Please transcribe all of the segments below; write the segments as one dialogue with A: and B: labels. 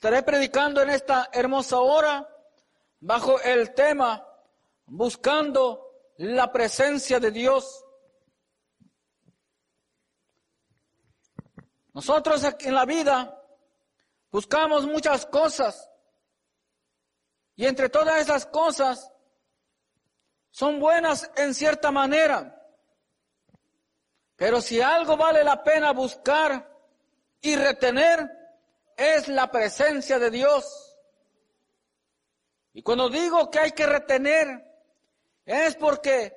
A: Estaré predicando en esta hermosa hora bajo el tema buscando la presencia de Dios. Nosotros en la vida buscamos muchas cosas y entre todas esas cosas son buenas en cierta manera. Pero si algo vale la pena buscar y retener, es la presencia de Dios. Y cuando digo que hay que retener, es porque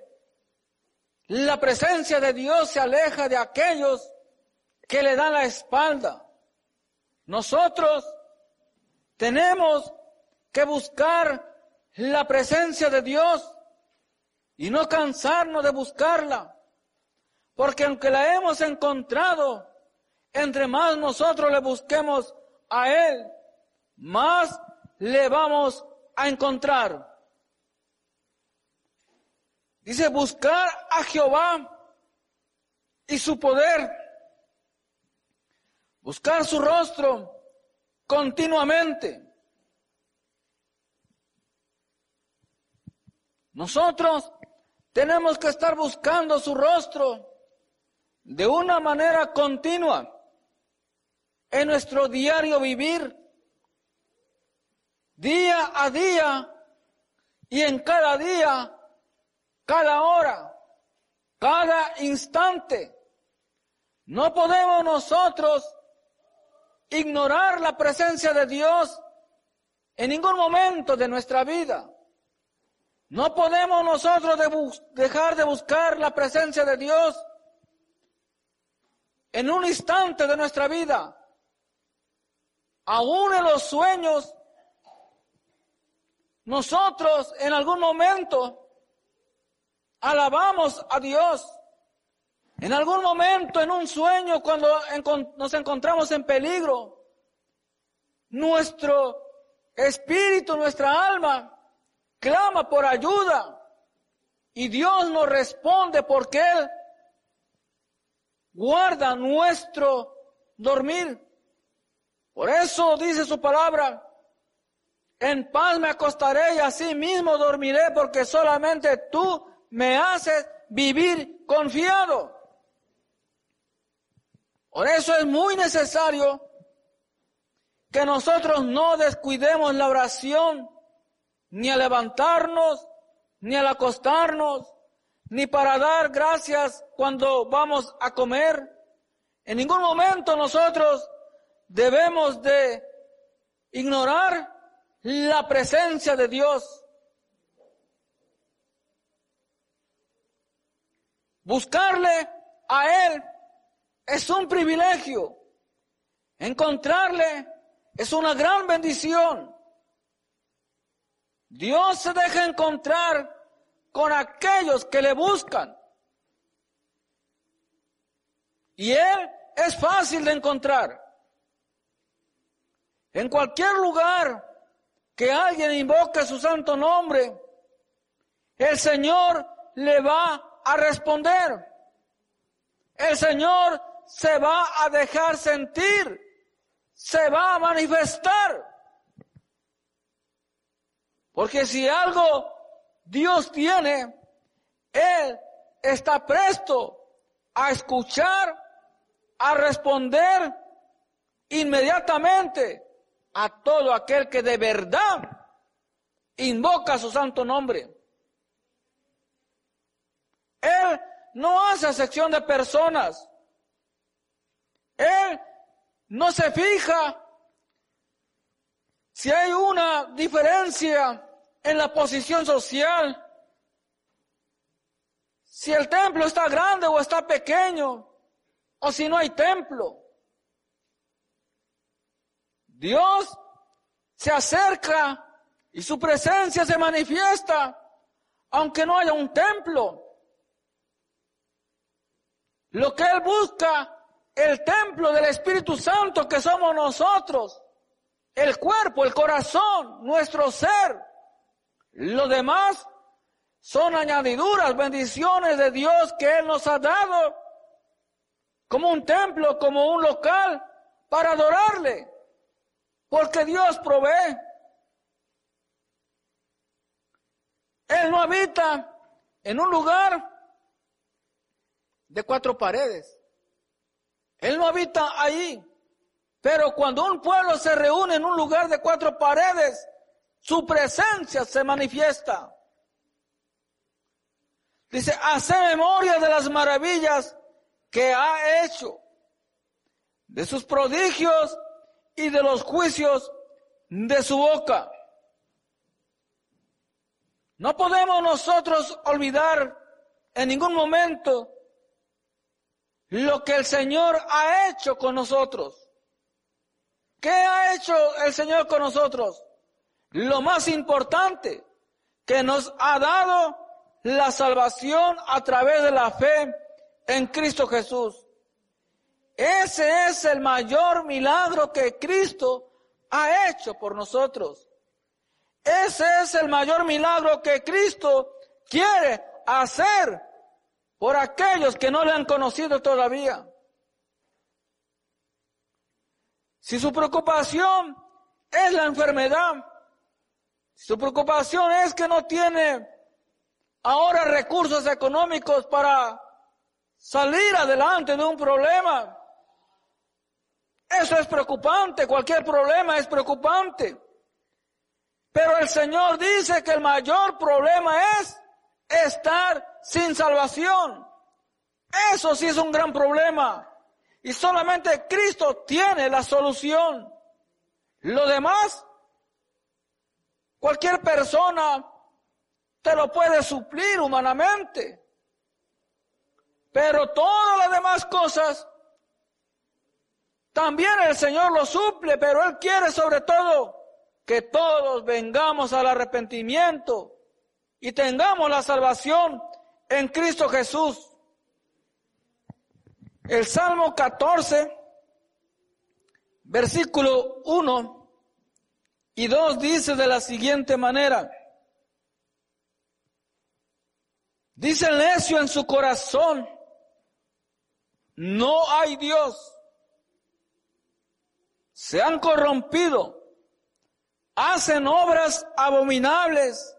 A: la presencia de Dios se aleja de aquellos que le dan la espalda. Nosotros tenemos que buscar la presencia de Dios y no cansarnos de buscarla. Porque aunque la hemos encontrado, entre más nosotros le busquemos a Él, más le vamos a encontrar. Dice, buscar a Jehová y su poder, buscar su rostro continuamente. Nosotros tenemos que estar buscando su rostro de una manera continua en nuestro diario vivir, día a día y en cada día, cada hora, cada instante. No podemos nosotros ignorar la presencia de Dios en ningún momento de nuestra vida. No podemos nosotros dejar de buscar la presencia de Dios en un instante de nuestra vida. Aún en los sueños, nosotros en algún momento alabamos a Dios. En algún momento, en un sueño, cuando nos encontramos en peligro, nuestro espíritu, nuestra alma, clama por ayuda y Dios nos responde porque Él guarda nuestro dormir. Por eso dice su palabra, en paz me acostaré y así mismo dormiré porque solamente tú me haces vivir confiado. Por eso es muy necesario que nosotros no descuidemos la oración ni a levantarnos, ni al acostarnos, ni para dar gracias cuando vamos a comer. En ningún momento nosotros debemos de ignorar la presencia de Dios. Buscarle a Él es un privilegio. Encontrarle es una gran bendición. Dios se deja encontrar con aquellos que le buscan. Y Él es fácil de encontrar. En cualquier lugar que alguien invoque su santo nombre, el Señor le va a responder. El Señor se va a dejar sentir, se va a manifestar. Porque si algo Dios tiene, Él está presto a escuchar, a responder inmediatamente a todo aquel que de verdad invoca su santo nombre. Él no hace sección de personas. Él no se fija si hay una diferencia en la posición social, si el templo está grande o está pequeño, o si no hay templo. Dios se acerca y su presencia se manifiesta, aunque no haya un templo. Lo que Él busca, el templo del Espíritu Santo que somos nosotros el cuerpo, el corazón, nuestro ser. Lo demás son añadiduras, bendiciones de Dios que Él nos ha dado como un templo, como un local para adorarle. Porque Dios provee. Él no habita en un lugar de cuatro paredes. Él no habita ahí. Pero cuando un pueblo se reúne en un lugar de cuatro paredes, su presencia se manifiesta. Dice, hace memoria de las maravillas que ha hecho, de sus prodigios y de los juicios de su boca. No podemos nosotros olvidar en ningún momento lo que el Señor ha hecho con nosotros. ¿Qué ha hecho el Señor con nosotros? Lo más importante, que nos ha dado la salvación a través de la fe en Cristo Jesús. Ese es el mayor milagro que Cristo ha hecho por nosotros. Ese es el mayor milagro que Cristo quiere hacer por aquellos que no le han conocido todavía. Si su preocupación es la enfermedad, si su preocupación es que no tiene ahora recursos económicos para salir adelante de un problema, eso es preocupante, cualquier problema es preocupante. Pero el Señor dice que el mayor problema es estar sin salvación. Eso sí es un gran problema. Y solamente Cristo tiene la solución. Lo demás, cualquier persona te lo puede suplir humanamente. Pero todas las demás cosas, también el Señor lo suple, pero Él quiere sobre todo que todos vengamos al arrepentimiento y tengamos la salvación en Cristo Jesús. El Salmo 14, versículo 1 y 2 dice de la siguiente manera, dice el necio en su corazón, no hay Dios, se han corrompido hacen obras abominables.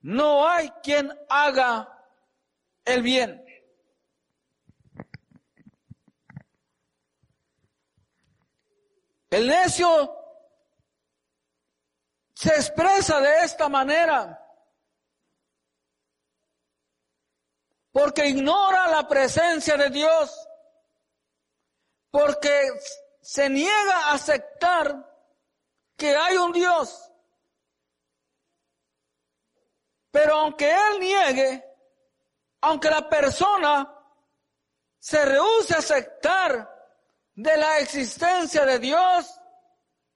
A: No hay quien haga el bien. El necio se expresa de esta manera porque ignora la presencia de Dios, porque se niega a aceptar que hay un Dios. Pero aunque Él niegue, aunque la persona se rehúse a aceptar de la existencia de Dios,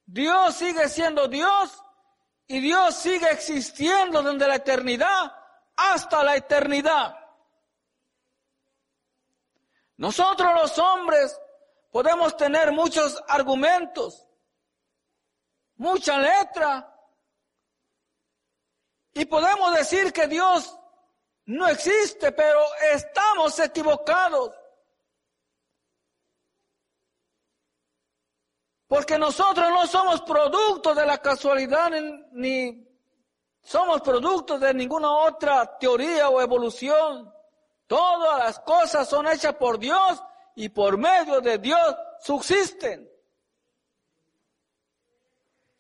A: Dios sigue siendo Dios y Dios sigue existiendo desde la eternidad hasta la eternidad. Nosotros los hombres podemos tener muchos argumentos, mucha letra. Y podemos decir que Dios no existe, pero estamos equivocados. Porque nosotros no somos producto de la casualidad ni somos producto de ninguna otra teoría o evolución. Todas las cosas son hechas por Dios y por medio de Dios subsisten.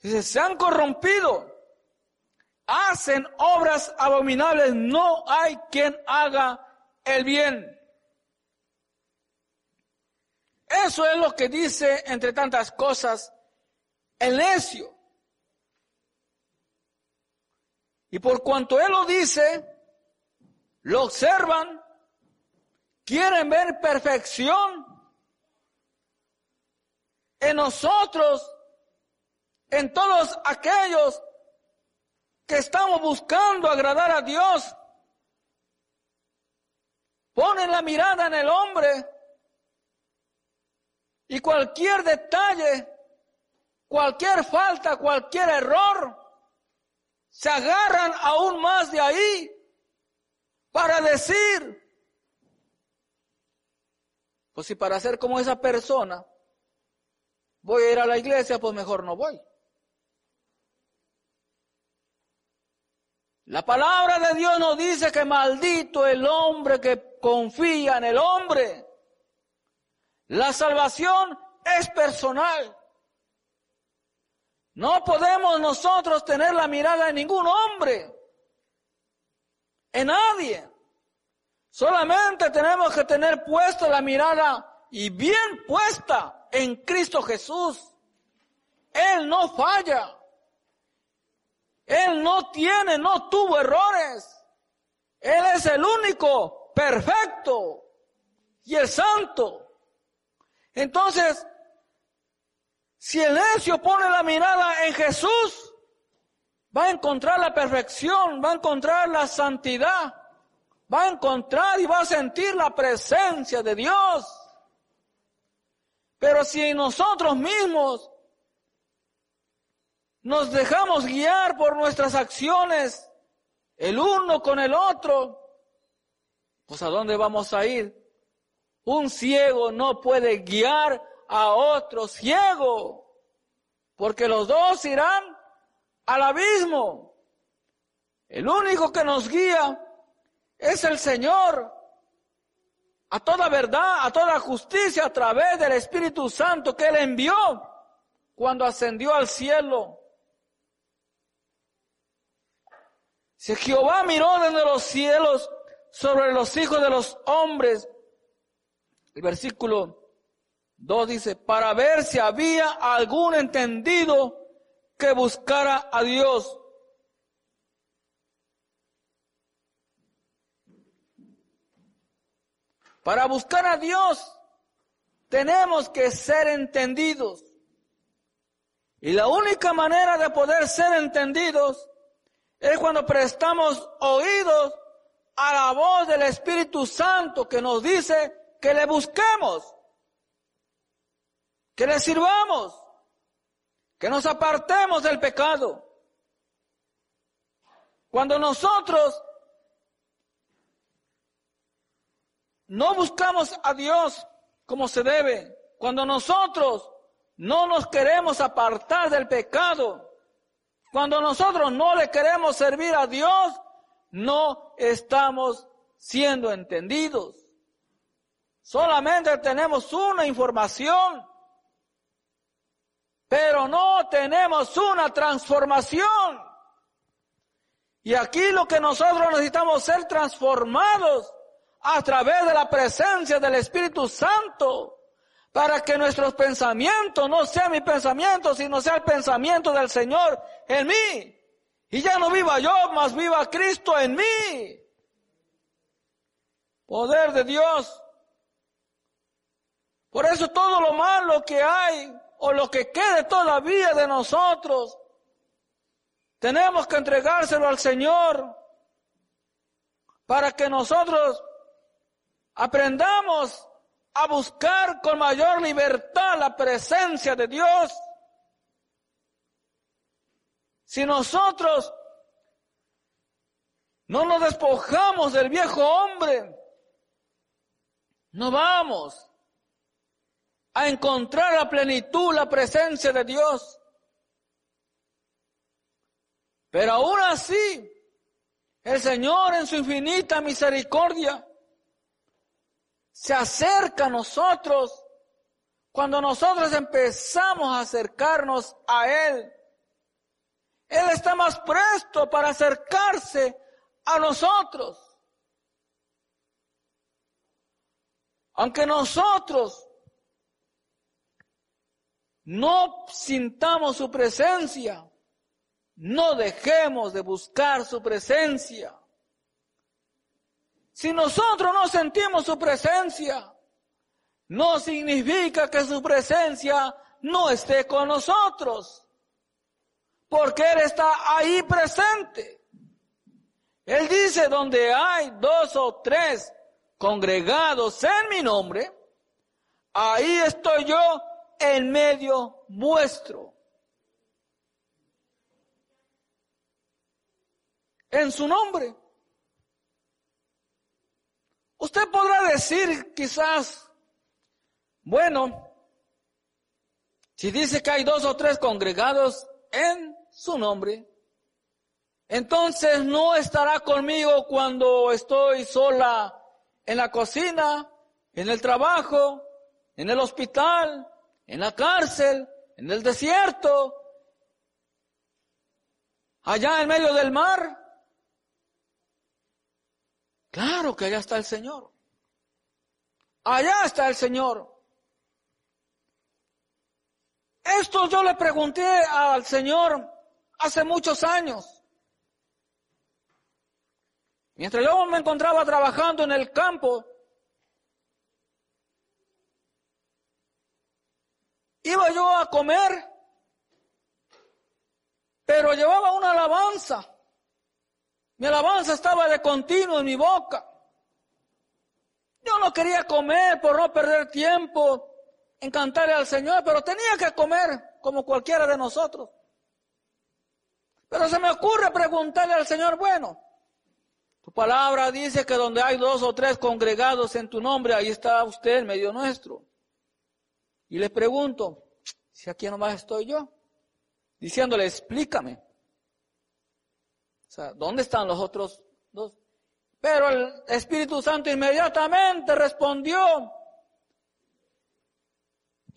A: Dice, se han corrompido, hacen obras abominables, no hay quien haga el bien. Eso es lo que dice, entre tantas cosas, el necio. Y por cuanto él lo dice, lo observan, quieren ver perfección en nosotros en todos aquellos que estamos buscando agradar a Dios. Ponen la mirada en el hombre y cualquier detalle, cualquier falta, cualquier error, se agarran aún más de ahí para decir, pues si para ser como esa persona, voy a ir a la iglesia, pues mejor no voy. La palabra de Dios nos dice que maldito el hombre que confía en el hombre. La salvación es personal. No podemos nosotros tener la mirada en ningún hombre, en nadie. Solamente tenemos que tener puesta la mirada y bien puesta en Cristo Jesús. Él no falla. Él no tiene, no tuvo errores. Él es el único perfecto y el santo. Entonces, si el necio pone la mirada en Jesús, va a encontrar la perfección, va a encontrar la santidad, va a encontrar y va a sentir la presencia de Dios. Pero si nosotros mismos nos dejamos guiar por nuestras acciones, el uno con el otro, pues ¿a dónde vamos a ir? Un ciego no puede guiar a otro ciego, porque los dos irán al abismo. El único que nos guía es el Señor a toda verdad, a toda justicia a través del Espíritu Santo que Él envió cuando ascendió al cielo. Si Jehová miró desde los cielos sobre los hijos de los hombres, el versículo 2 dice, para ver si había algún entendido que buscara a Dios. Para buscar a Dios tenemos que ser entendidos. Y la única manera de poder ser entendidos es cuando prestamos oídos a la voz del Espíritu Santo que nos dice que le busquemos que le sirvamos, que nos apartemos del pecado. Cuando nosotros no buscamos a Dios como se debe, cuando nosotros no nos queremos apartar del pecado, cuando nosotros no le queremos servir a Dios, no estamos siendo entendidos. Solamente tenemos una información pero no tenemos una transformación. Y aquí lo que nosotros necesitamos ser transformados a través de la presencia del Espíritu Santo, para que nuestros pensamientos no sean mis pensamientos, sino sea el pensamiento del Señor en mí. Y ya no viva yo, más viva Cristo en mí. Poder de Dios. Por eso todo lo malo que hay o lo que quede todavía de nosotros, tenemos que entregárselo al Señor para que nosotros aprendamos a buscar con mayor libertad la presencia de Dios. Si nosotros no nos despojamos del viejo hombre, no vamos a encontrar la plenitud, la presencia de Dios. Pero aún así, el Señor en su infinita misericordia se acerca a nosotros cuando nosotros empezamos a acercarnos a Él. Él está más presto para acercarse a nosotros. Aunque nosotros no sintamos su presencia, no dejemos de buscar su presencia. Si nosotros no sentimos su presencia, no significa que su presencia no esté con nosotros, porque Él está ahí presente. Él dice, donde hay dos o tres congregados en mi nombre, ahí estoy yo en medio vuestro. En su nombre. Usted podrá decir quizás, bueno, Si dice que hay dos o tres congregados en su nombre, entonces no estará conmigo cuando estoy sola en la cocina, en el trabajo, en el hospital, en la cárcel, en el desierto, allá en medio del mar. Claro que allá está el Señor. Allá está el Señor. Esto yo le pregunté al Señor hace muchos años. Mientras yo me encontraba trabajando en el campo, iba yo a comer, pero llevaba una alabanza. Mi alabanza estaba de continuo en mi boca. Yo no quería comer por no perder tiempo en cantarle al Señor, pero tenía que comer como cualquiera de nosotros. Pero se me ocurre preguntarle al Señor, bueno, tu palabra dice que donde hay dos o tres congregados en tu nombre, ahí está usted en medio nuestro. Y le pregunto, si aquí nomás estoy yo, diciéndole, explícame. O sea, ¿dónde están los otros dos? Pero el Espíritu Santo inmediatamente respondió,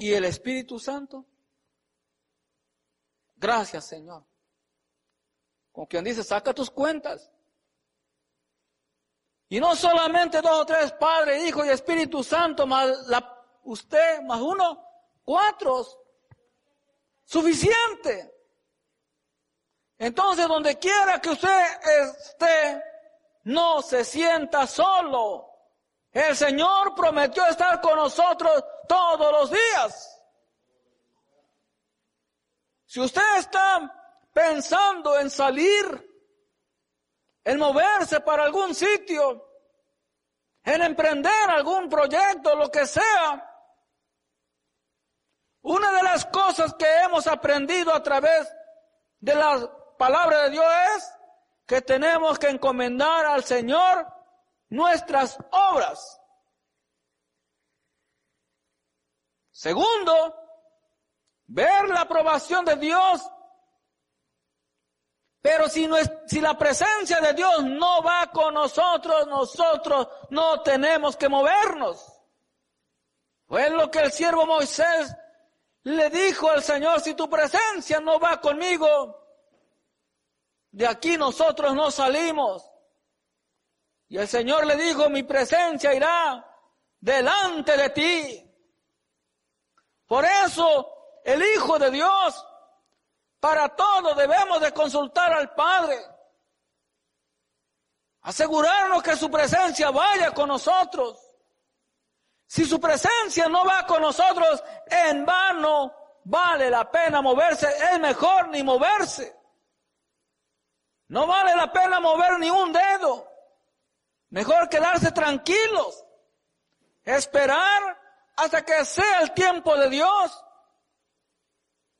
A: y el Espíritu Santo. Gracias, Señor. Con quien dice, saca tus cuentas. Y no solamente dos o tres, Padre, Hijo y Espíritu Santo, más la, usted, más uno, cuatro. Suficiente. Entonces, donde quiera que usted esté, no se sienta solo. El Señor prometió estar con nosotros todos los días. Si usted está pensando en salir, en moverse para algún sitio, en emprender algún proyecto, lo que sea, una de las cosas que hemos aprendido a través de la palabra de Dios es que tenemos que encomendar al Señor nuestras obras. Segundo, ver la aprobación de Dios. Pero si, no es, si la presencia de Dios no va con nosotros, nosotros no tenemos que movernos. Fue lo que el siervo Moisés le dijo al Señor, si tu presencia no va conmigo, de aquí nosotros no salimos. Y el Señor le dijo, mi presencia irá delante de ti. Por eso el Hijo de Dios, para todo debemos de consultar al Padre. Asegurarnos que su presencia vaya con nosotros. Si su presencia no va con nosotros, en vano vale la pena moverse. Es mejor ni moverse. No vale la pena mover ni un dedo. Mejor quedarse tranquilos, esperar hasta que sea el tiempo de Dios.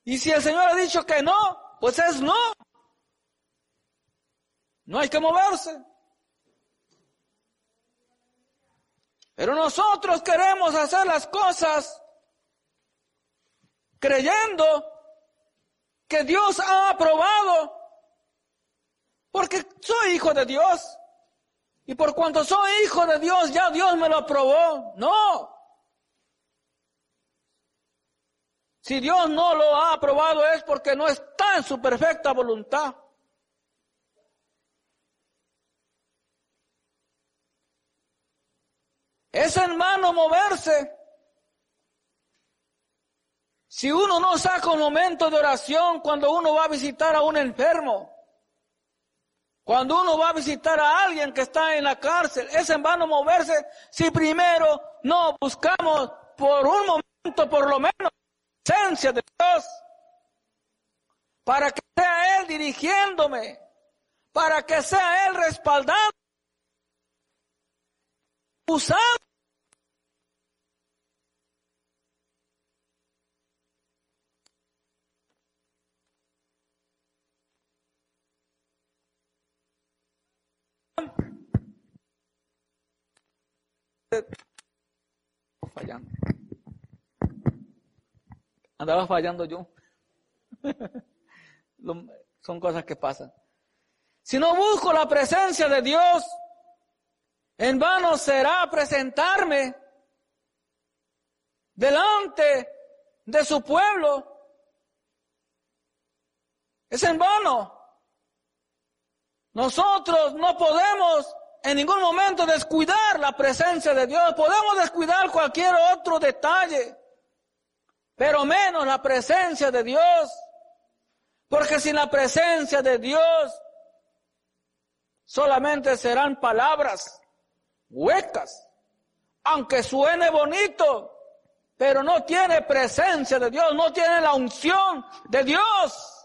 A: Y si el Señor ha dicho que no, pues es no. No hay que moverse. Pero nosotros queremos hacer las cosas creyendo que Dios ha aprobado, porque soy hijo de Dios. Y por cuanto soy hijo de Dios, ya Dios me lo aprobó. No. Si Dios no lo ha aprobado es porque no está en su perfecta voluntad. Es hermano moverse. Si uno no saca un momento de oración cuando uno va a visitar a un enfermo, cuando uno va a visitar a alguien que está en la cárcel, es en vano moverse si primero no buscamos por un momento por lo menos la presencia de Dios. Para que sea Él dirigiéndome, para que sea Él respaldando, usando fallando. andaba fallando yo. Son cosas que pasan. Si no busco la presencia de Dios, en vano será presentarme delante de su pueblo. Es en vano. Nosotros no podemos en ningún momento descuidar la presencia de Dios. Podemos descuidar cualquier otro detalle, pero menos la presencia de Dios. Porque sin la presencia de Dios solamente serán palabras huecas, aunque suene bonito, pero no tiene presencia de Dios, no tiene la unción de Dios.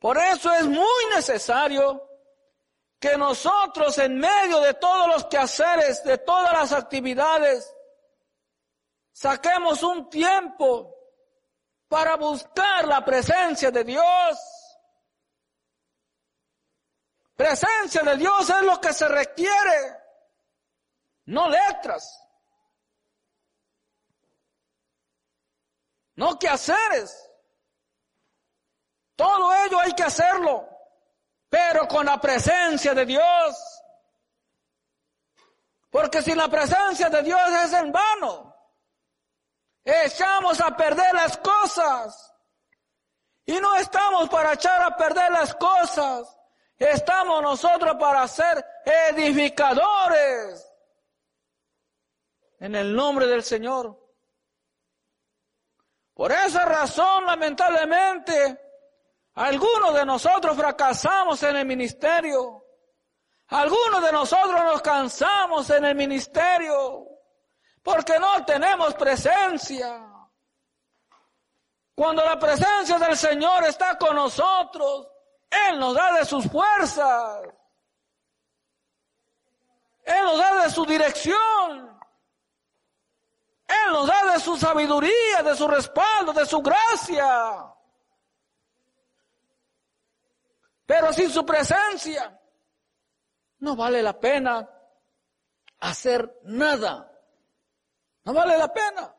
A: Por eso es muy necesario que nosotros en medio de todos los quehaceres, de todas las actividades, saquemos un tiempo para buscar la presencia de Dios. Presencia de Dios es lo que se requiere, no letras, no quehaceres. Todo ello hay que hacerlo, pero con la presencia de Dios. Porque sin la presencia de Dios es en vano. Echamos a perder las cosas. Y no estamos para echar a perder las cosas. Estamos nosotros para ser edificadores. En el nombre del Señor. Por esa razón, lamentablemente, algunos de nosotros fracasamos en el ministerio. Algunos de nosotros nos cansamos en el ministerio porque no tenemos presencia. Cuando la presencia del Señor está con nosotros, Él nos da de sus fuerzas. Él nos da de su dirección. Él nos da de su sabiduría, de su respaldo, de su gracia. Pero sin su presencia no vale la pena hacer nada. No vale la pena.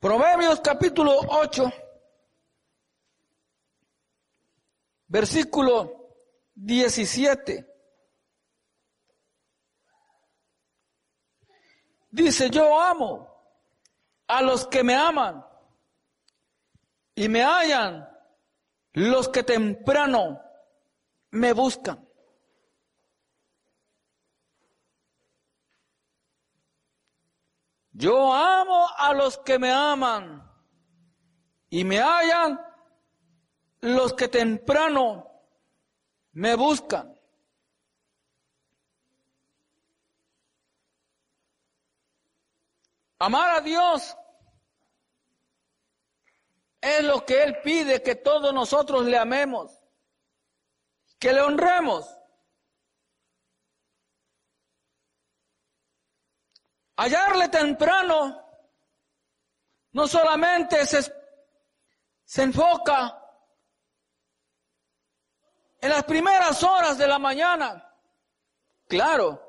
A: Proverbios capítulo 8, versículo 17. Dice, yo amo a los que me aman y me hallan los que temprano me buscan. Yo amo a los que me aman y me hallan los que temprano me buscan. Amar a Dios es lo que Él pide que todos nosotros le amemos, que le honremos. Hallarle temprano no solamente se, se enfoca en las primeras horas de la mañana. Claro,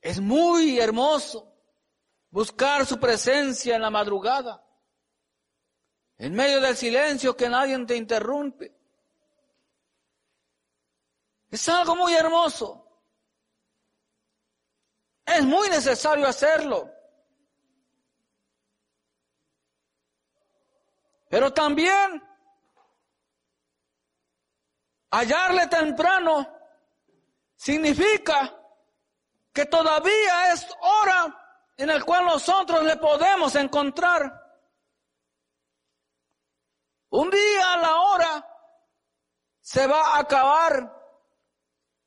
A: es muy hermoso buscar su presencia en la madrugada. En medio del silencio que nadie te interrumpe. Es algo muy hermoso. Es muy necesario hacerlo. Pero también hallarle temprano significa que todavía es hora en el cual nosotros le podemos encontrar. Un día a la hora se va a acabar,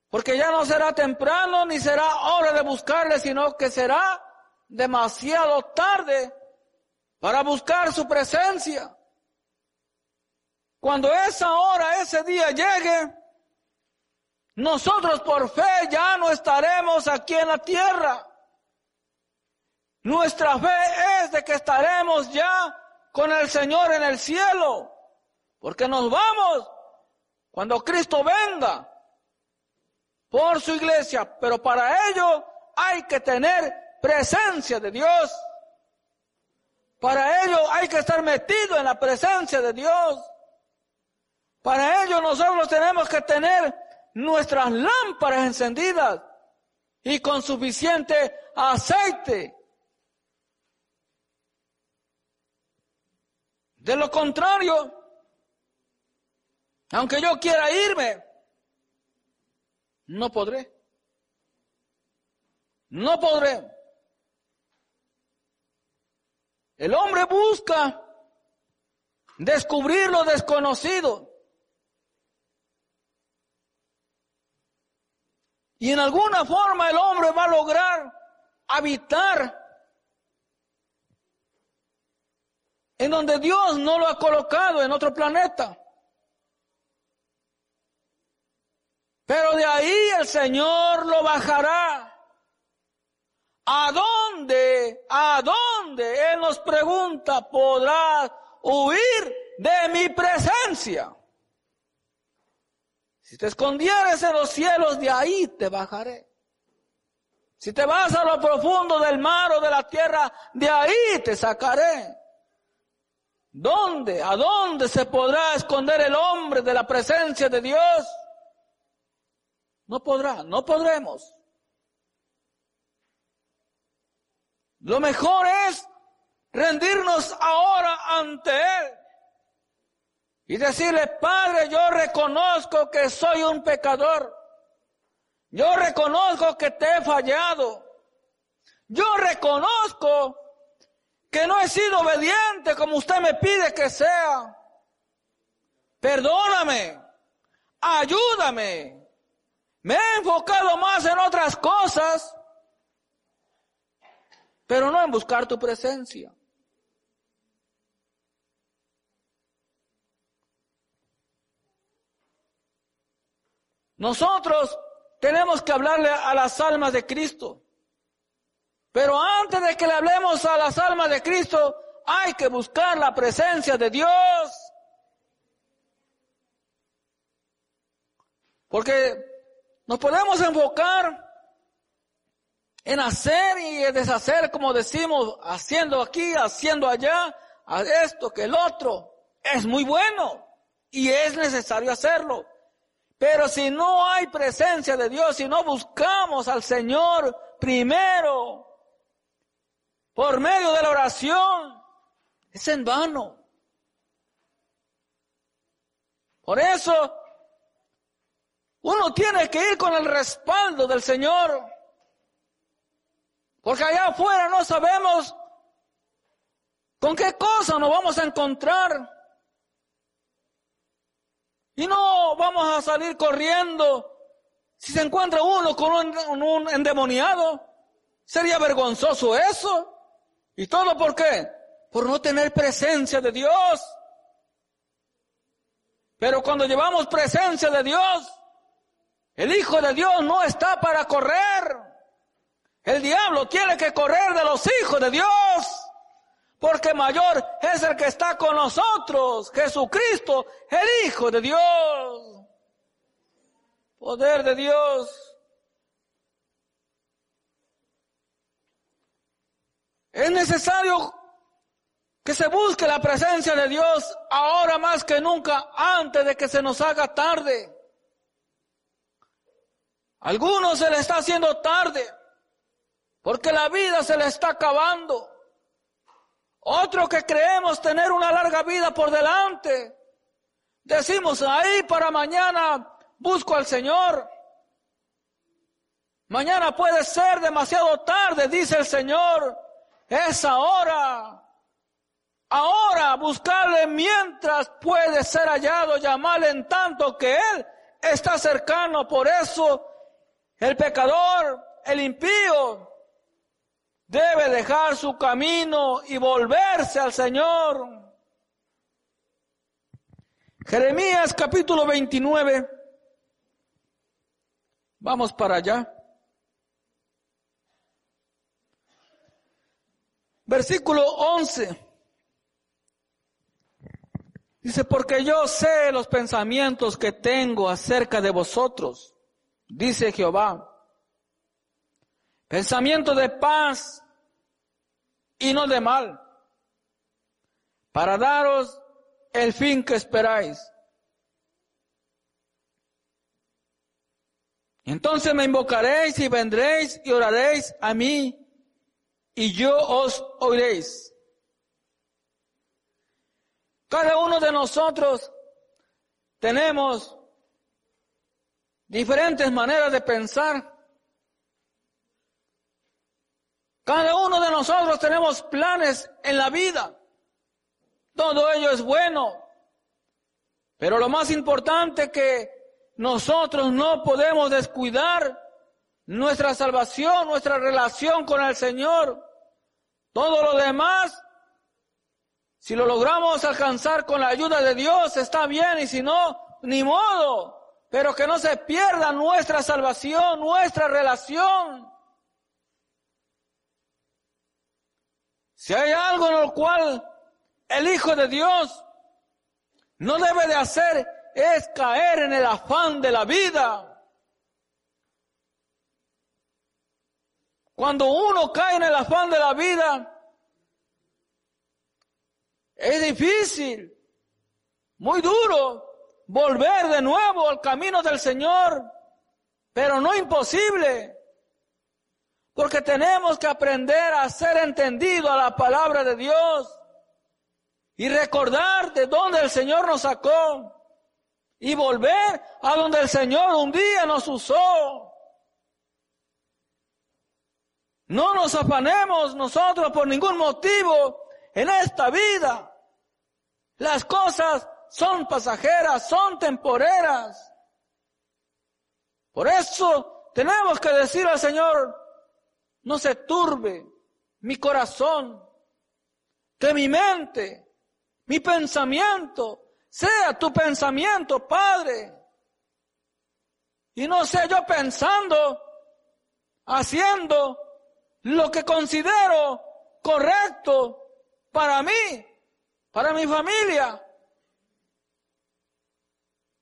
A: porque ya no será temprano ni será hora de buscarle, sino que será demasiado tarde para buscar su presencia. Cuando esa hora, ese día llegue, nosotros por fe ya no estaremos aquí en la tierra. Nuestra fe es de que estaremos ya con el Señor en el cielo, porque nos vamos cuando Cristo venga. por su iglesia, pero para ello hay que tener presencia de Dios. Para ello hay que estar metido en la presencia de Dios. Para ello nosotros tenemos que tener nuestras lámparas encendidas y con suficiente aceite. De lo contrario, aunque yo quiera irme, no podré. No podré. El hombre busca descubrir lo desconocido. Y en alguna forma el hombre va a lograr habitar en donde Dios no lo ha colocado en otro planeta. Pero de ahí el Señor lo bajará. ¿A dónde? ¿A dónde? Él nos pregunta, ¿podrás huir de mi presencia? Si te escondieres en los cielos, de ahí te bajaré. Si te vas a lo profundo del mar o de la tierra, de ahí te sacaré. ¿Dónde? ¿A dónde se podrá esconder el hombre de la presencia de Dios? No podrá, no podremos. Lo mejor es rendirnos ahora ante Él y decirle, Padre, yo reconozco que soy un pecador. Yo reconozco que te he fallado. Yo reconozco que no he sido obediente como usted me pide que sea. Perdóname, ayúdame. Me he enfocado más en otras cosas pero no en buscar tu presencia. Nosotros tenemos que hablarle a las almas de Cristo. Pero antes de que le hablemos a las almas de Cristo, hay que buscar la presencia de Dios. Porque nos podemos enfocar en hacer y deshacer, como decimos, haciendo aquí, haciendo allá, a esto que el otro. Es muy bueno y es necesario hacerlo. Pero si no hay presencia de Dios, si no buscamos al Señor primero, por medio de la oración, es en vano. Por eso, uno tiene que ir con el respaldo del Señor. Porque allá afuera no sabemos con qué cosa nos vamos a encontrar. Y no vamos a salir corriendo si se encuentra uno con un, endemoniado. Sería vergonzoso eso. ¿Y todo por qué? Por no tener presencia de Dios. Pero cuando llevamos presencia de Dios, el Hijo de Dios no está para correr. El diablo tiene que correr de los hijos de Dios, porque mayor es el que está con nosotros, Jesucristo, el Hijo de Dios. Poder de Dios. Es necesario que se busque la presencia de Dios ahora más que nunca, antes de que se nos haga tarde. algunos se le está haciendo tarde. Porque la vida se le está acabando. Otro que creemos tener una larga vida por delante. Decimos ahí para mañana busco al Señor. Mañana puede ser demasiado tarde, dice el Señor. Es ahora. Ahora buscarle mientras puede ser hallado, llamarle en tanto que Él está cercano. Por eso el pecador, el impío, debe dejar su camino y volverse al Señor. Jeremías capítulo 29. Vamos para allá. Versículo 11. Dice, porque yo sé los pensamientos que tengo acerca de vosotros, dice Jehová. Pensamiento de paz y no de mal, para daros el fin que esperáis. Entonces me invocaréis y vendréis y oraréis a mí y yo os oiréis. Cada uno de nosotros tenemos diferentes maneras de pensar. Cada uno de nosotros tenemos planes en la vida. Todo ello es bueno. Pero lo más importante que nosotros no podemos descuidar nuestra salvación, nuestra relación con el Señor. Todo lo demás, si lo logramos alcanzar con la ayuda de Dios, está bien, y si no, ni modo. Pero que no se pierda nuestra salvación, nuestra relación. Si hay algo en lo cual el Hijo de Dios no debe de hacer es caer en el afán de la vida. Cuando uno cae en el afán de la vida, es difícil, muy duro, volver de nuevo al camino del Señor, pero no imposible, porque tenemos que aprender a ser entendido a la palabra de Dios y recordar de dónde el Señor nos sacó y volver a donde el Señor un día nos usó. No nos afanemos nosotros por ningún motivo en esta vida. Las cosas son pasajeras, son temporeras. Por eso tenemos que decir al Señor, no se turbe mi corazón, que mi mente, mi pensamiento, sea tu pensamiento, Padre. Y no sea yo pensando, haciendo lo que considero correcto para mí, para mi familia,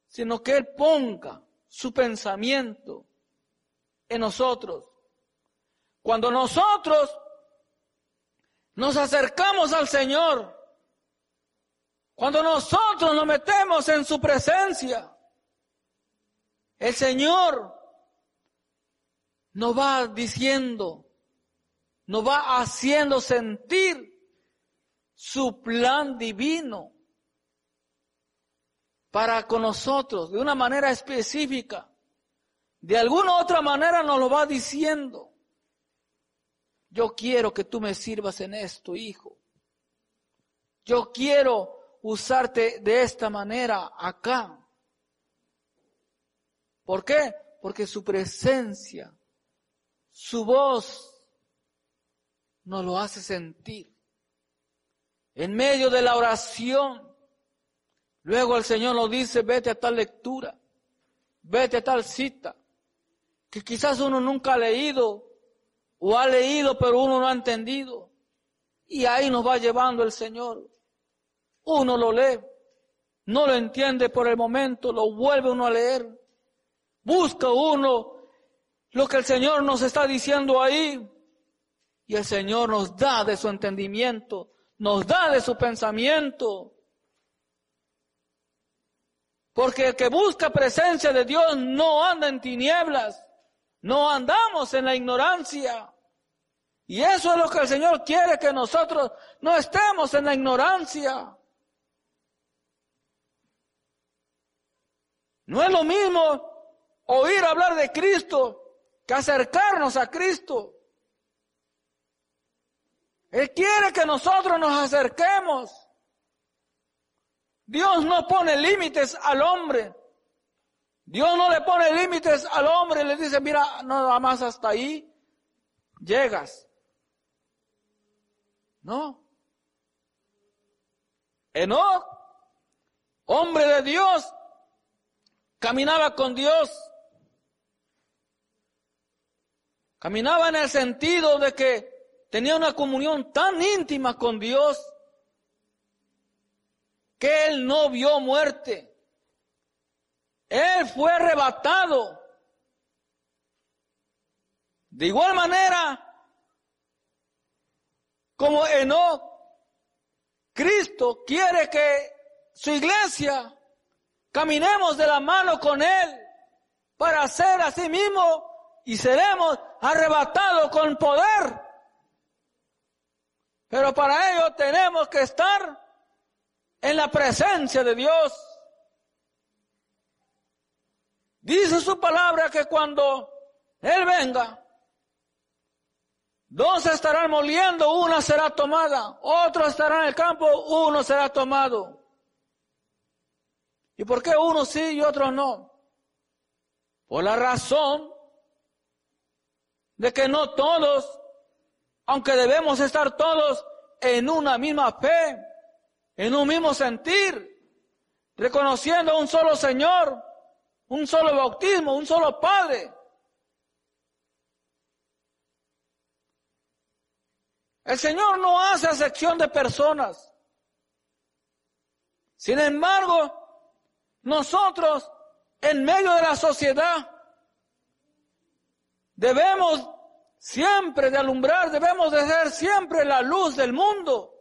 A: sino que Él ponga su pensamiento en nosotros. Cuando nosotros nos acercamos al Señor, cuando nosotros nos metemos en su presencia, el Señor nos va diciendo, nos va haciendo sentir su plan divino para con nosotros de una manera específica. De alguna otra manera nos lo va diciendo. Yo quiero que tú me sirvas en esto, hijo. Yo quiero usarte de esta manera acá. ¿Por qué? Porque su presencia, su voz, nos lo hace sentir. En medio de la oración, luego el Señor nos dice, vete a tal lectura, vete a tal cita, que quizás uno nunca ha leído o ha leído pero uno no ha entendido. Y ahí nos va llevando el Señor. Uno lo lee, no lo entiende por el momento, lo vuelve uno a leer. Busca uno lo que el Señor nos está diciendo ahí y el Señor nos da de su entendimiento, nos da de su pensamiento. Porque el que busca presencia de Dios no anda en tinieblas, no andamos en la ignorancia. Y eso es lo que el Señor quiere, que nosotros no estemos en la ignorancia. No es lo mismo oír hablar de Cristo que acercarnos a Cristo. Él quiere que nosotros nos acerquemos. Dios no pone límites al hombre. Dios no le pone límites al hombre y le dice, mira, nada más hasta ahí llegas. No. Enoch, hombre de Dios, caminaba con Dios. Caminaba en el sentido de que tenía una comunión tan íntima con Dios que él no vio muerte. Él fue arrebatado De igual manera, como Enoch, Cristo quiere que su iglesia caminemos de la mano con Él para ser a sí mismo y seremos arrebatados con poder. Pero para ello tenemos que estar en la presencia de Dios. Dice su palabra que cuando Él venga, dos estarán moliendo, una será tomada, otro estará en el campo, uno será tomado. ¿Y por qué uno sí y otro no? Por la razón de que no todos, aunque debemos estar todos en una misma fe, en un mismo sentir, reconociendo un solo Señor, un solo bautismo, un solo Padre. El Señor no hace acepción de personas. Sin embargo, nosotros, en medio de la sociedad, debemos siempre de alumbrar, debemos de ser siempre la luz del mundo.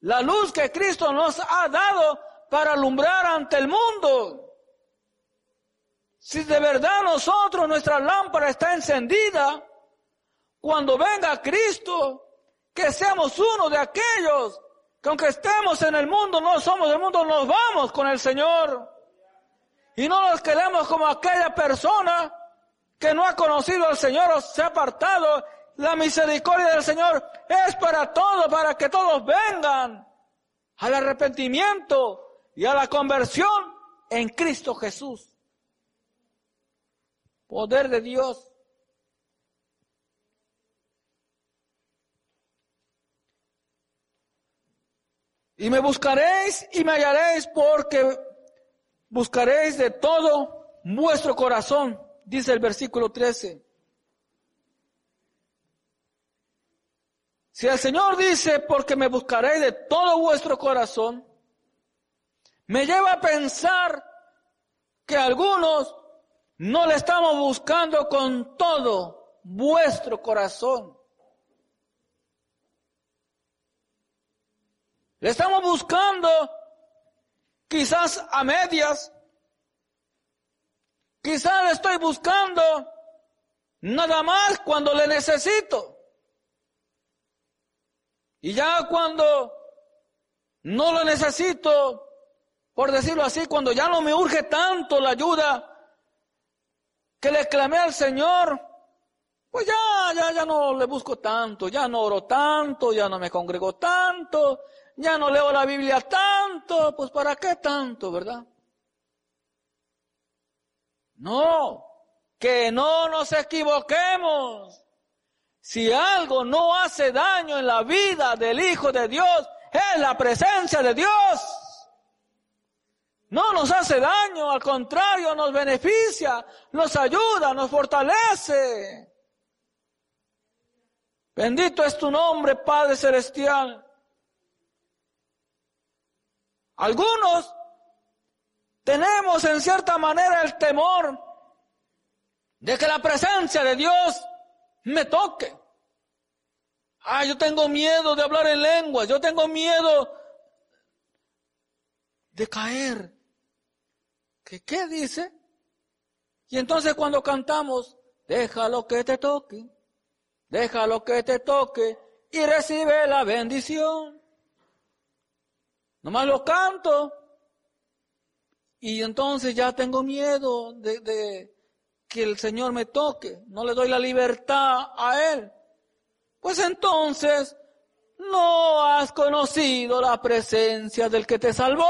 A: La luz que Cristo nos ha dado para alumbrar ante el mundo. Si de verdad nosotros, nuestra lámpara está encendida, cuando venga Cristo, que seamos uno de aquellos que aunque estemos en el mundo, no somos del mundo, nos vamos con el Señor. Y no nos quedemos como aquella persona que no ha conocido al Señor o se ha apartado. La misericordia del Señor es para todos, para que todos vengan al arrepentimiento y a la conversión en Cristo Jesús poder de Dios. Y me buscaréis y me hallaréis porque buscaréis de todo vuestro corazón, dice el versículo 13. Si el Señor dice, porque me buscaréis de todo vuestro corazón, me lleva a pensar que algunos no le estamos buscando con todo vuestro corazón. Le estamos buscando quizás a medias. Quizás le estoy buscando nada más cuando le necesito. Y ya cuando no lo necesito, por decirlo así, cuando ya no me urge tanto la ayuda, que le clamé al Señor, pues ya, ya, ya no le busco tanto, ya no oro tanto, ya no me congrego tanto, ya no leo la Biblia tanto, pues para qué tanto, ¿verdad? No, que no nos equivoquemos. Si algo no hace daño en la vida del Hijo de Dios, es la presencia de Dios. No nos hace daño, al contrario, nos beneficia, nos ayuda, nos fortalece. Bendito es tu nombre, Padre Celestial. Algunos tenemos en cierta manera el temor de que la presencia de Dios me toque. Ah, yo tengo miedo de hablar en lenguas, yo tengo miedo de caer. ¿Qué, ¿Qué dice? Y entonces cuando cantamos, déjalo que te toque, déjalo que te toque y recibe la bendición. Nomás lo canto y entonces ya tengo miedo de, de que el Señor me toque, no le doy la libertad a Él. Pues entonces no has conocido la presencia del que te salvó.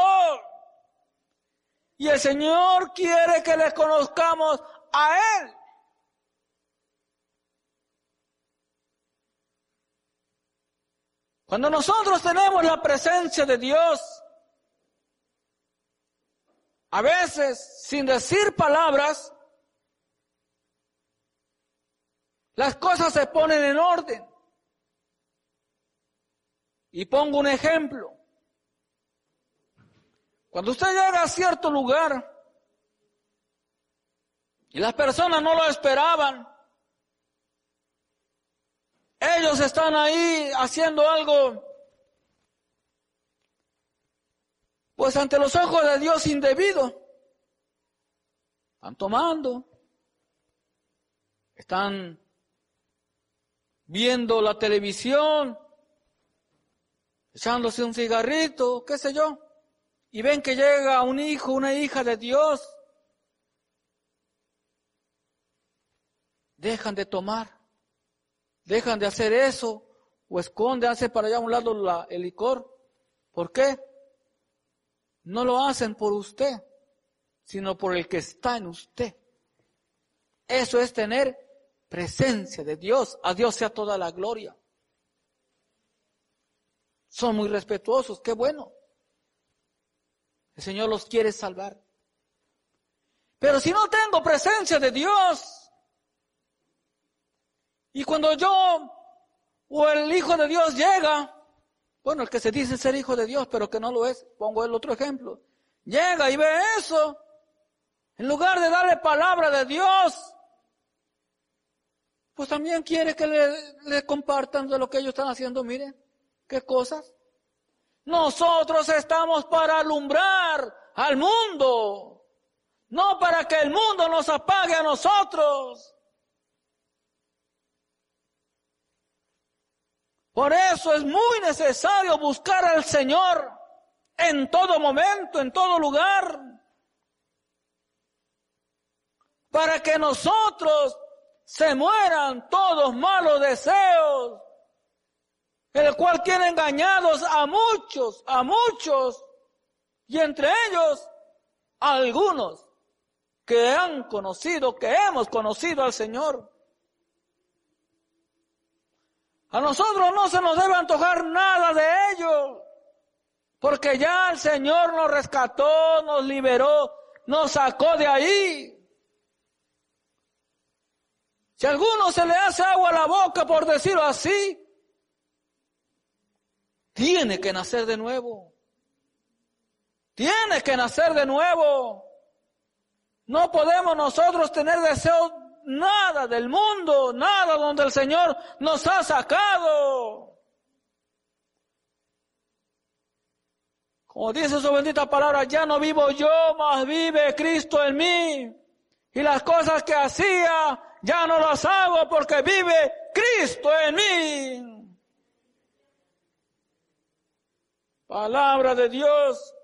A: Y el Señor quiere que le conozcamos a Él. Cuando nosotros tenemos la presencia de Dios, a veces sin decir palabras, las cosas se ponen en orden. Y pongo un ejemplo. Cuando usted llega a cierto lugar y las personas no lo esperaban, Ellos están ahí haciendo algo, pues ante los ojos de Dios indebido. Están tomando, están viendo la televisión, echándose un cigarrito, qué sé yo, y ven que llega un hijo, una hija de Dios, dejan de tomar, dejan de hacer eso, o esconden, hacen para allá a un lado la, el licor. ¿Por qué? No lo hacen por usted, sino por el que está en usted. Eso es tener presencia de Dios. A Dios sea toda la gloria. Son muy respetuosos, qué bueno. El Señor los quiere salvar. Pero si no tengo presencia de Dios, y cuando yo o el Hijo de Dios llega, bueno, el que se dice ser Hijo de Dios, pero que no lo es, pongo el otro ejemplo, llega y ve eso, en lugar de darle palabra de Dios, pues también quiere que le, compartan de lo que ellos están haciendo. Miren, qué cosas. Nosotros estamos para alumbrar al mundo, no para que el mundo nos apague a nosotros. Por eso es muy necesario buscar al Señor en todo momento, en todo lugar, para que nosotros se mueran todos malos deseos, el cual tiene engañados a muchos, a muchos, y entre ellos algunos que han conocido, que hemos conocido al Señor. A nosotros no se nos debe antojar nada de ello, porque ya el Señor nos rescató, nos liberó, nos sacó de ahí. Si a alguno se le hace agua a la boca, por decirlo así, tiene que nacer de nuevo. Tiene que nacer de nuevo. No podemos nosotros tener deseo nada del mundo, nada donde el Señor nos ha sacado. Como dice su bendita palabra, ya no vivo yo, mas vive Cristo en mí. Y las cosas que hacía, ya no las hago porque vive Cristo en mí. Palabra de Dios.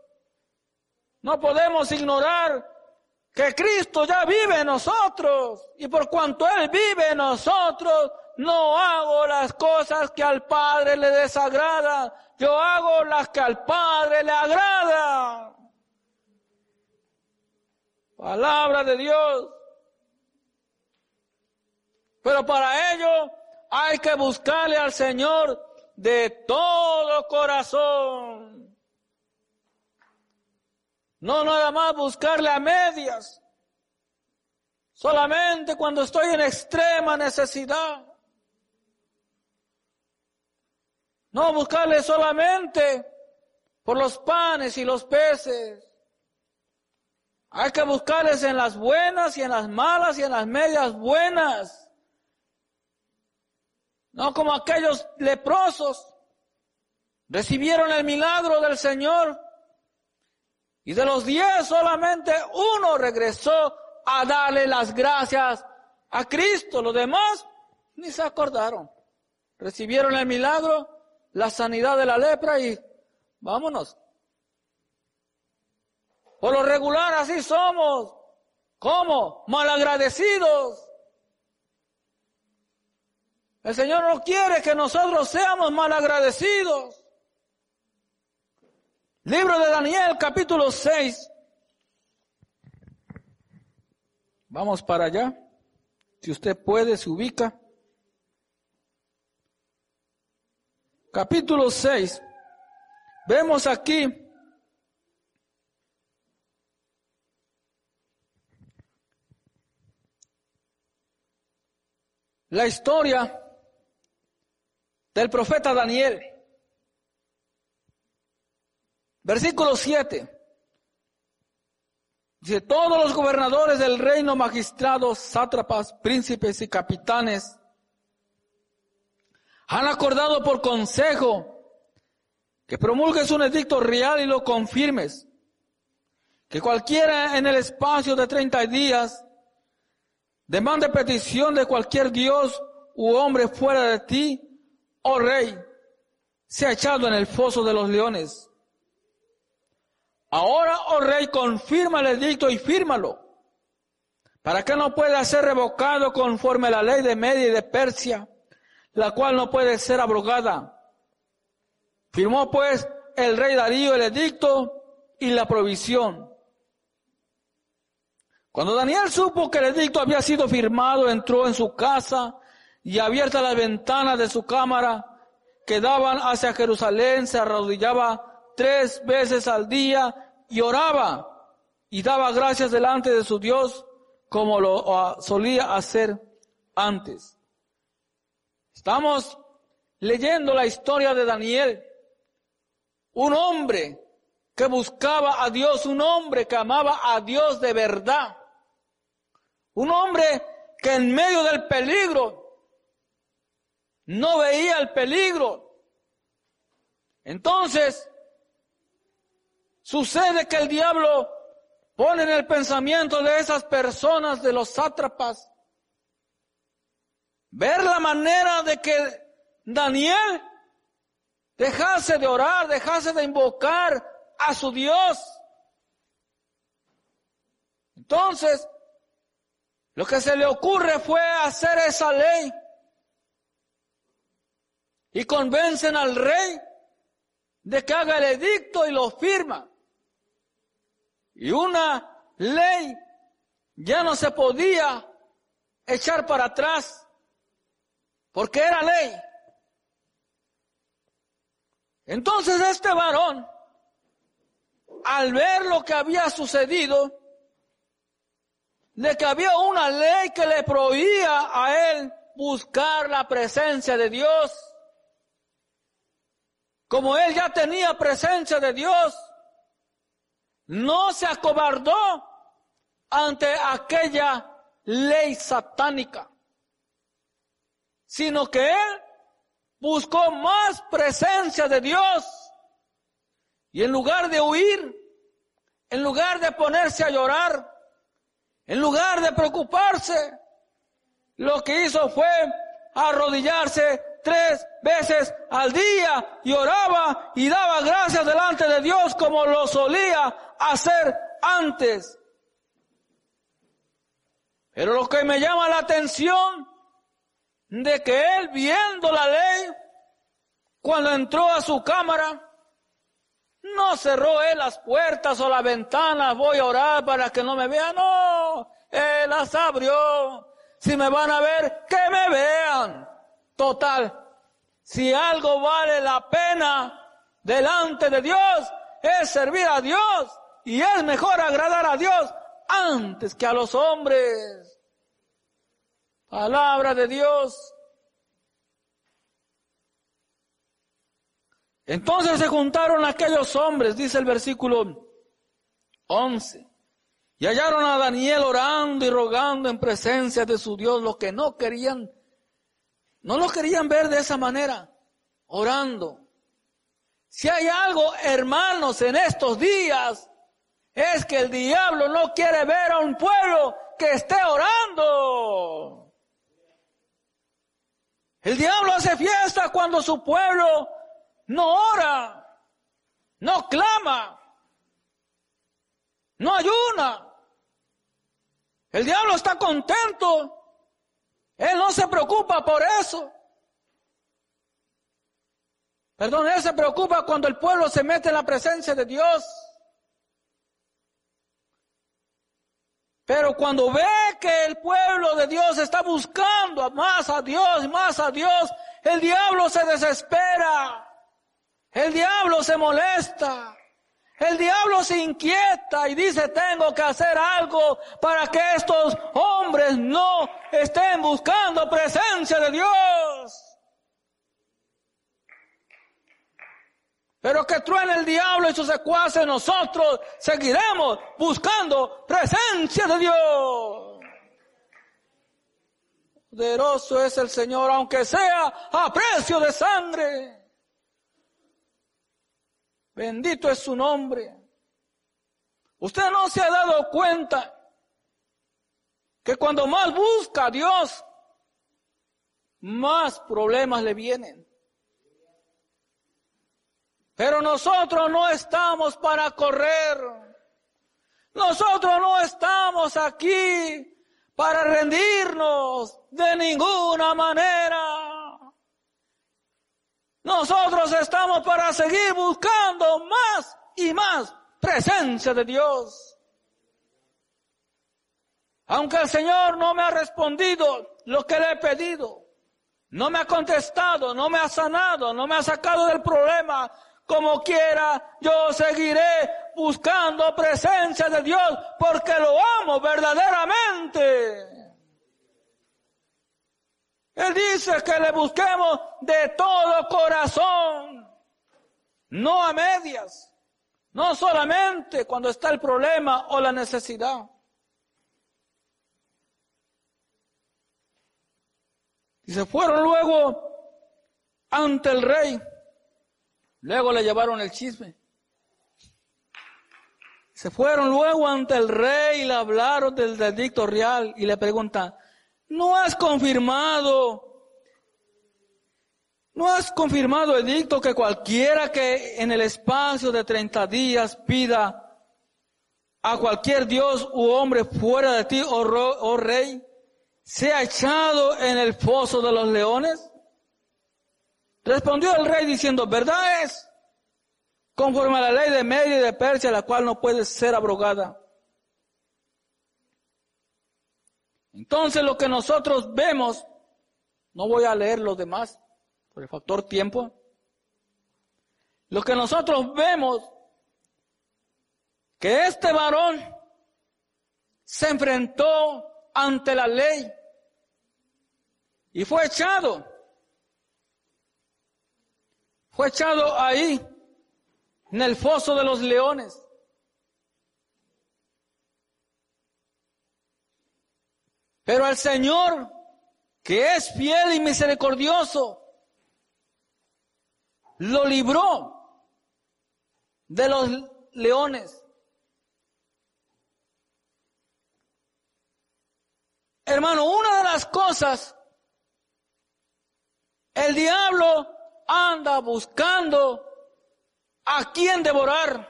A: No podemos ignorar que Cristo ya vive en nosotros. Y por cuanto Él vive en nosotros, no hago las cosas que al Padre le desagradan. Yo hago las que al Padre le agradan. Palabra de Dios. Pero para ello hay que buscarle al Señor de todo corazón. No nada más buscarle a medias. Solamente cuando estoy en extrema necesidad. No buscarle solamente por los panes y los peces. Hay que buscarles en las buenas y en las malas y en las medias buenas. No como aquellos leprosos. Recibieron el milagro del Señor. Y de los diez solamente uno regresó a darle las gracias a Cristo. Los demás ni se acordaron. Recibieron el milagro, la sanidad de la lepra y vámonos. Por lo regular así somos. ¿Cómo? Malagradecidos. El Señor no quiere que nosotros seamos malagradecidos. Libro de Daniel, capítulo 6. Vamos para allá. Si usted puede, se ubica. Capítulo 6. Vemos aquí la historia del profeta Daniel. Versículo 7. Dice, todos los gobernadores del reino, magistrados, sátrapas, príncipes y capitanes, Han acordado por consejo que promulgues un edicto real y lo confirmes. Que cualquiera en el espacio de 30 días demande petición de cualquier dios u hombre fuera de ti, oh rey, sea echado en el foso de los leones. Ahora, oh rey, confirma el edicto y fírmalo, para que no pueda ser revocado conforme a la ley de Media y de Persia, la cual no puede ser abrogada. Firmó pues el rey Darío el edicto y la provisión. Cuando Daniel supo que el edicto había sido firmado, entró en su casa y abierta las ventanas de su cámara que daban hacia Jerusalén, se arrodillaba tres veces al día y oraba y daba gracias delante de su Dios como lo solía hacer antes. Estamos leyendo la historia de Daniel, un hombre que buscaba a Dios, un hombre que amaba a Dios de verdad, un hombre que en medio del peligro no veía el peligro. Entonces, sucede que el diablo pone en el pensamiento de esas personas, de los sátrapas, ver la manera de que Daniel dejase de orar, dejase de invocar a su Dios. Entonces, lo que se le ocurre fue hacer esa ley y convencen al rey de que haga el edicto y lo firma. Y una ley ya no se podía echar para atrás porque era ley. Entonces este varón, al ver lo que había sucedido, de que había una ley que le prohibía a él buscar la presencia de Dios, como él ya tenía presencia de Dios, no se acobardó ante aquella ley satánica, sino que él buscó más presencia de Dios. Y en lugar de huir, en lugar de ponerse a llorar, en lugar de preocuparse, lo que hizo fue arrodillarse tres veces al día y oraba y daba gracias delante de Dios como lo solía hacer antes. Pero lo que me llama la atención de que él viendo la ley, cuando entró a su cámara, no cerró él las puertas o las ventanas, voy a orar para que no me vean, no, él las abrió. Si me van a ver, que me vean. Total, si algo vale la pena delante de Dios, es servir a Dios y es mejor agradar a Dios antes que a los hombres. Palabra de Dios. Entonces se juntaron aquellos hombres, dice el versículo 11, y hallaron a Daniel orando y rogando en presencia de su Dios, lo que no querían no lo querían ver de esa manera, orando. Si hay algo, hermanos, en estos días, es que el diablo no quiere ver a un pueblo que esté orando. El diablo hace fiesta cuando su pueblo no ora, no clama, no ayuna. El diablo está contento él no se preocupa por eso. Perdón, Él se preocupa cuando el pueblo se mete en la presencia de Dios. Pero cuando ve que el pueblo de Dios está buscando más a Dios, más a Dios, el diablo se desespera. El diablo se molesta. El diablo se inquieta y dice, tengo que hacer algo para que estos hombres no estén buscando presencia de Dios. Pero que truene el diablo y sus secuaces, nosotros seguiremos buscando presencia de Dios. Poderoso es el Señor, aunque sea a precio de sangre. Bendito es su nombre. Usted no se ha dado cuenta que cuando más busca a Dios, más problemas le vienen. Pero nosotros no estamos para correr. Nosotros no estamos aquí para rendirnos de ninguna manera. Nosotros estamos para seguir buscando más y más presencia de Dios. Aunque el Señor no me ha respondido lo que le he pedido, no me ha contestado, no me ha sanado, no me ha sacado del problema, como quiera, yo seguiré buscando presencia de Dios porque lo amo verdaderamente. Él dice que le busquemos de todo corazón, no a medias, no solamente cuando está el problema o la necesidad. Y se fueron luego ante el rey. Luego le llevaron el chisme. Se fueron luego ante el rey y le hablaron del edicto real y le preguntan, ¿no has confirmado, no has confirmado edicto que cualquiera que en el espacio de 30 días pida a cualquier dios u hombre fuera de ti, oh, oh rey, sea echado en el foso de los leones? Respondió el rey diciendo, verdad es, conforme a la ley de Medio y de Persia, la cual no puede ser abrogada. Entonces lo que nosotros vemos, no voy a leer los demás por el factor tiempo, lo que nosotros vemos, que este varón se enfrentó ante la ley y fue echado, fue echado ahí en el foso de los leones. Pero el Señor, que es fiel y misericordioso, lo libró de los leones. Hermano, una de las cosas, el diablo anda buscando a quién devorar.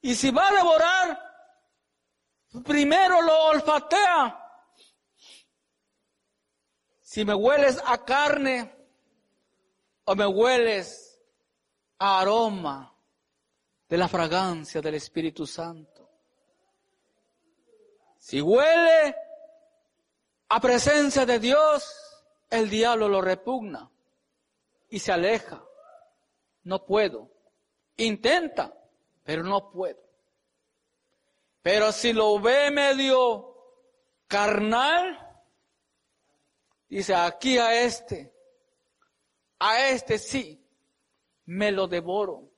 A: Y si va a devorar, primero lo olfatea. Si me hueles a carne o me hueles a aroma de la fragancia del Espíritu Santo. Si huele a presencia de Dios, el diablo lo repugna y se aleja no puedo. Intenta, pero no puedo. Pero si lo ve medio carnal, dice aquí a este, a este sí, me lo devoro.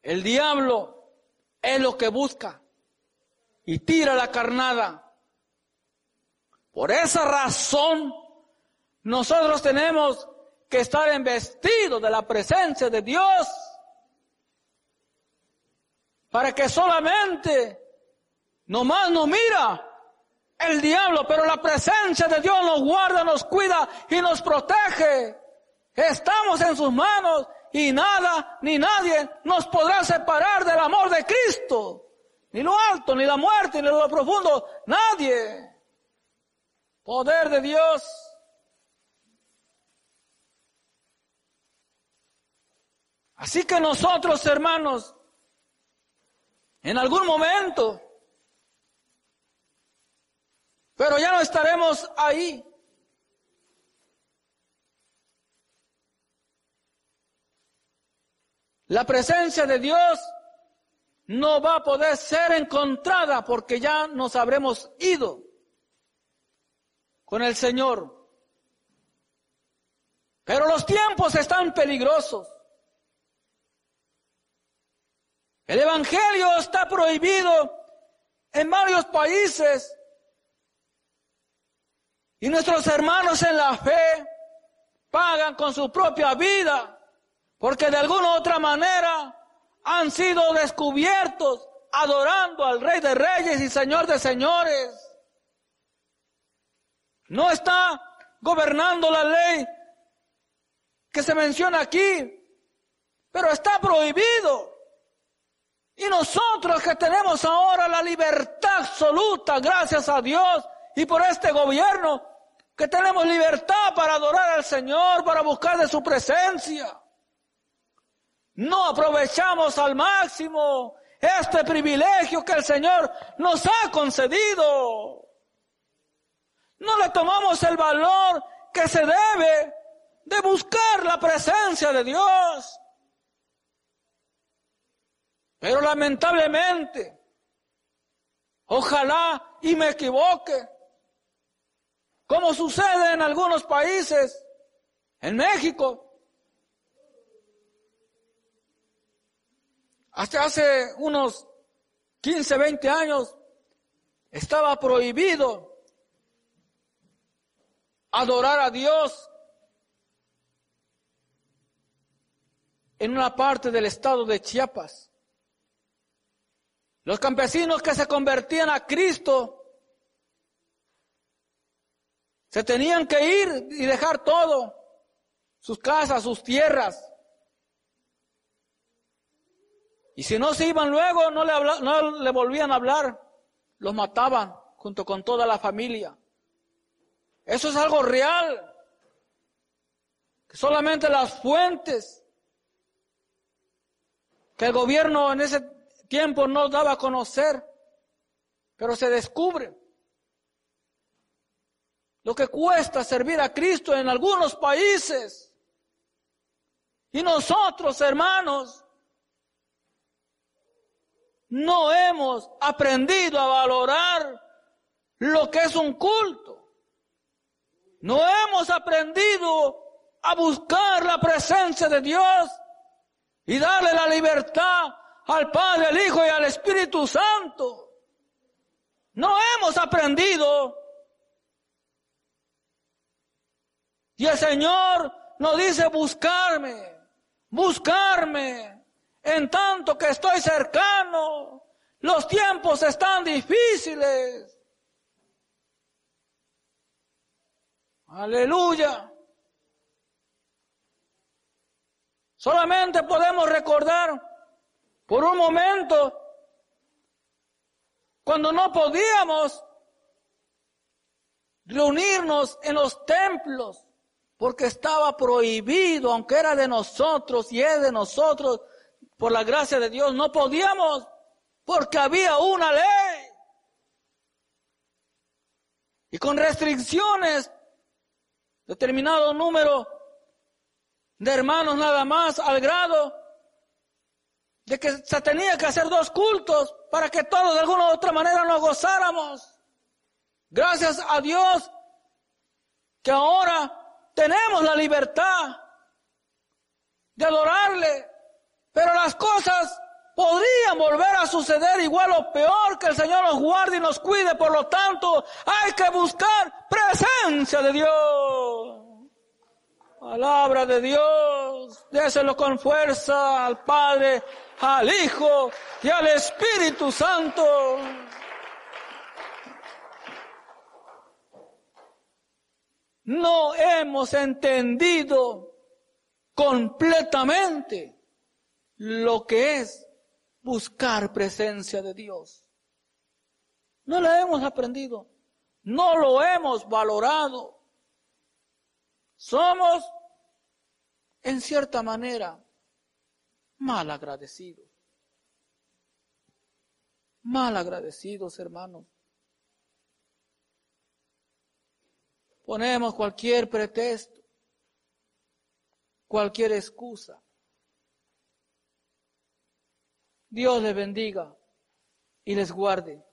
A: El diablo es lo que busca y tira la carnada. Por esa razón, nosotros tenemos que estar investido de la presencia de Dios para que solamente nomás nos mira el diablo, pero la presencia de Dios nos guarda, nos cuida y nos protege. Estamos en sus manos y nada ni nadie nos podrá separar del amor de Cristo. Ni lo alto, ni la muerte, ni lo profundo, nadie. Poder de Dios. Así que nosotros, hermanos, en algún momento, pero ya no estaremos ahí. La presencia de Dios no va a poder ser encontrada porque ya nos habremos ido con el Señor. Pero los tiempos están peligrosos. El Evangelio está prohibido en varios países Y nuestros hermanos en la fe pagan con su propia vida, porque de alguna u otra manera han sido descubiertos adorando al Rey de Reyes y Señor de Señores. No está gobernando la ley que se menciona aquí, pero está prohibido. Y nosotros que tenemos ahora la libertad absoluta, gracias a Dios y por este gobierno, que tenemos libertad para adorar al Señor, para buscar de su presencia. No aprovechamos al máximo este privilegio que el Señor nos ha concedido. No le tomamos el valor que se debe de buscar la presencia de Dios. Pero lamentablemente, ojalá y me equivoque, como sucede en algunos países, en México, hasta hace unos 15, 20 años, estaba prohibido adorar a Dios en una parte del estado de Chiapas. Los campesinos que se convertían a Cristo se tenían que ir y dejar todo, sus casas, sus tierras. Y si no se iban luego, no le, no le volvían a hablar, los mataban junto con toda la familia. Eso es algo real. Solamente las fuentes que el gobierno en ese tiempo no daba a conocer, pero se descubre lo que cuesta servir a Cristo en algunos países. Y nosotros, hermanos, no hemos aprendido a valorar lo que es un culto. No hemos aprendido a buscar la presencia de Dios y darle la libertad al Padre, al Hijo y al Espíritu Santo. No hemos aprendido. Y el Señor nos dice buscarme, buscarme, en tanto que estoy cercano. Los tiempos están difíciles. Aleluya. Solamente podemos recordar por un momento cuando no podíamos reunirnos en los templos porque estaba prohibido, aunque era de nosotros y es de nosotros, por la gracia de Dios, no podíamos porque había una ley. Y con restricciones determinado número de hermanos nada más, al grado de que se tenía que hacer dos cultos para que todos de alguna u otra manera nos gozáramos. Gracias a Dios que ahora tenemos la libertad de adorarle, pero las cosas podrían volver a suceder igual o peor que el Señor nos guarde y nos cuide. Por lo tanto, hay que buscar presencia de Dios. Palabra de Dios. Déselo con fuerza al Padre, al Hijo y al Espíritu Santo. No hemos entendido completamente lo que es buscar presencia de Dios. No la hemos aprendido, no lo hemos valorado. Somos, en cierta manera, mal agradecidos. Mal agradecidos, hermanos. Ponemos cualquier pretexto, cualquier excusa Dios les bendiga y les guarde.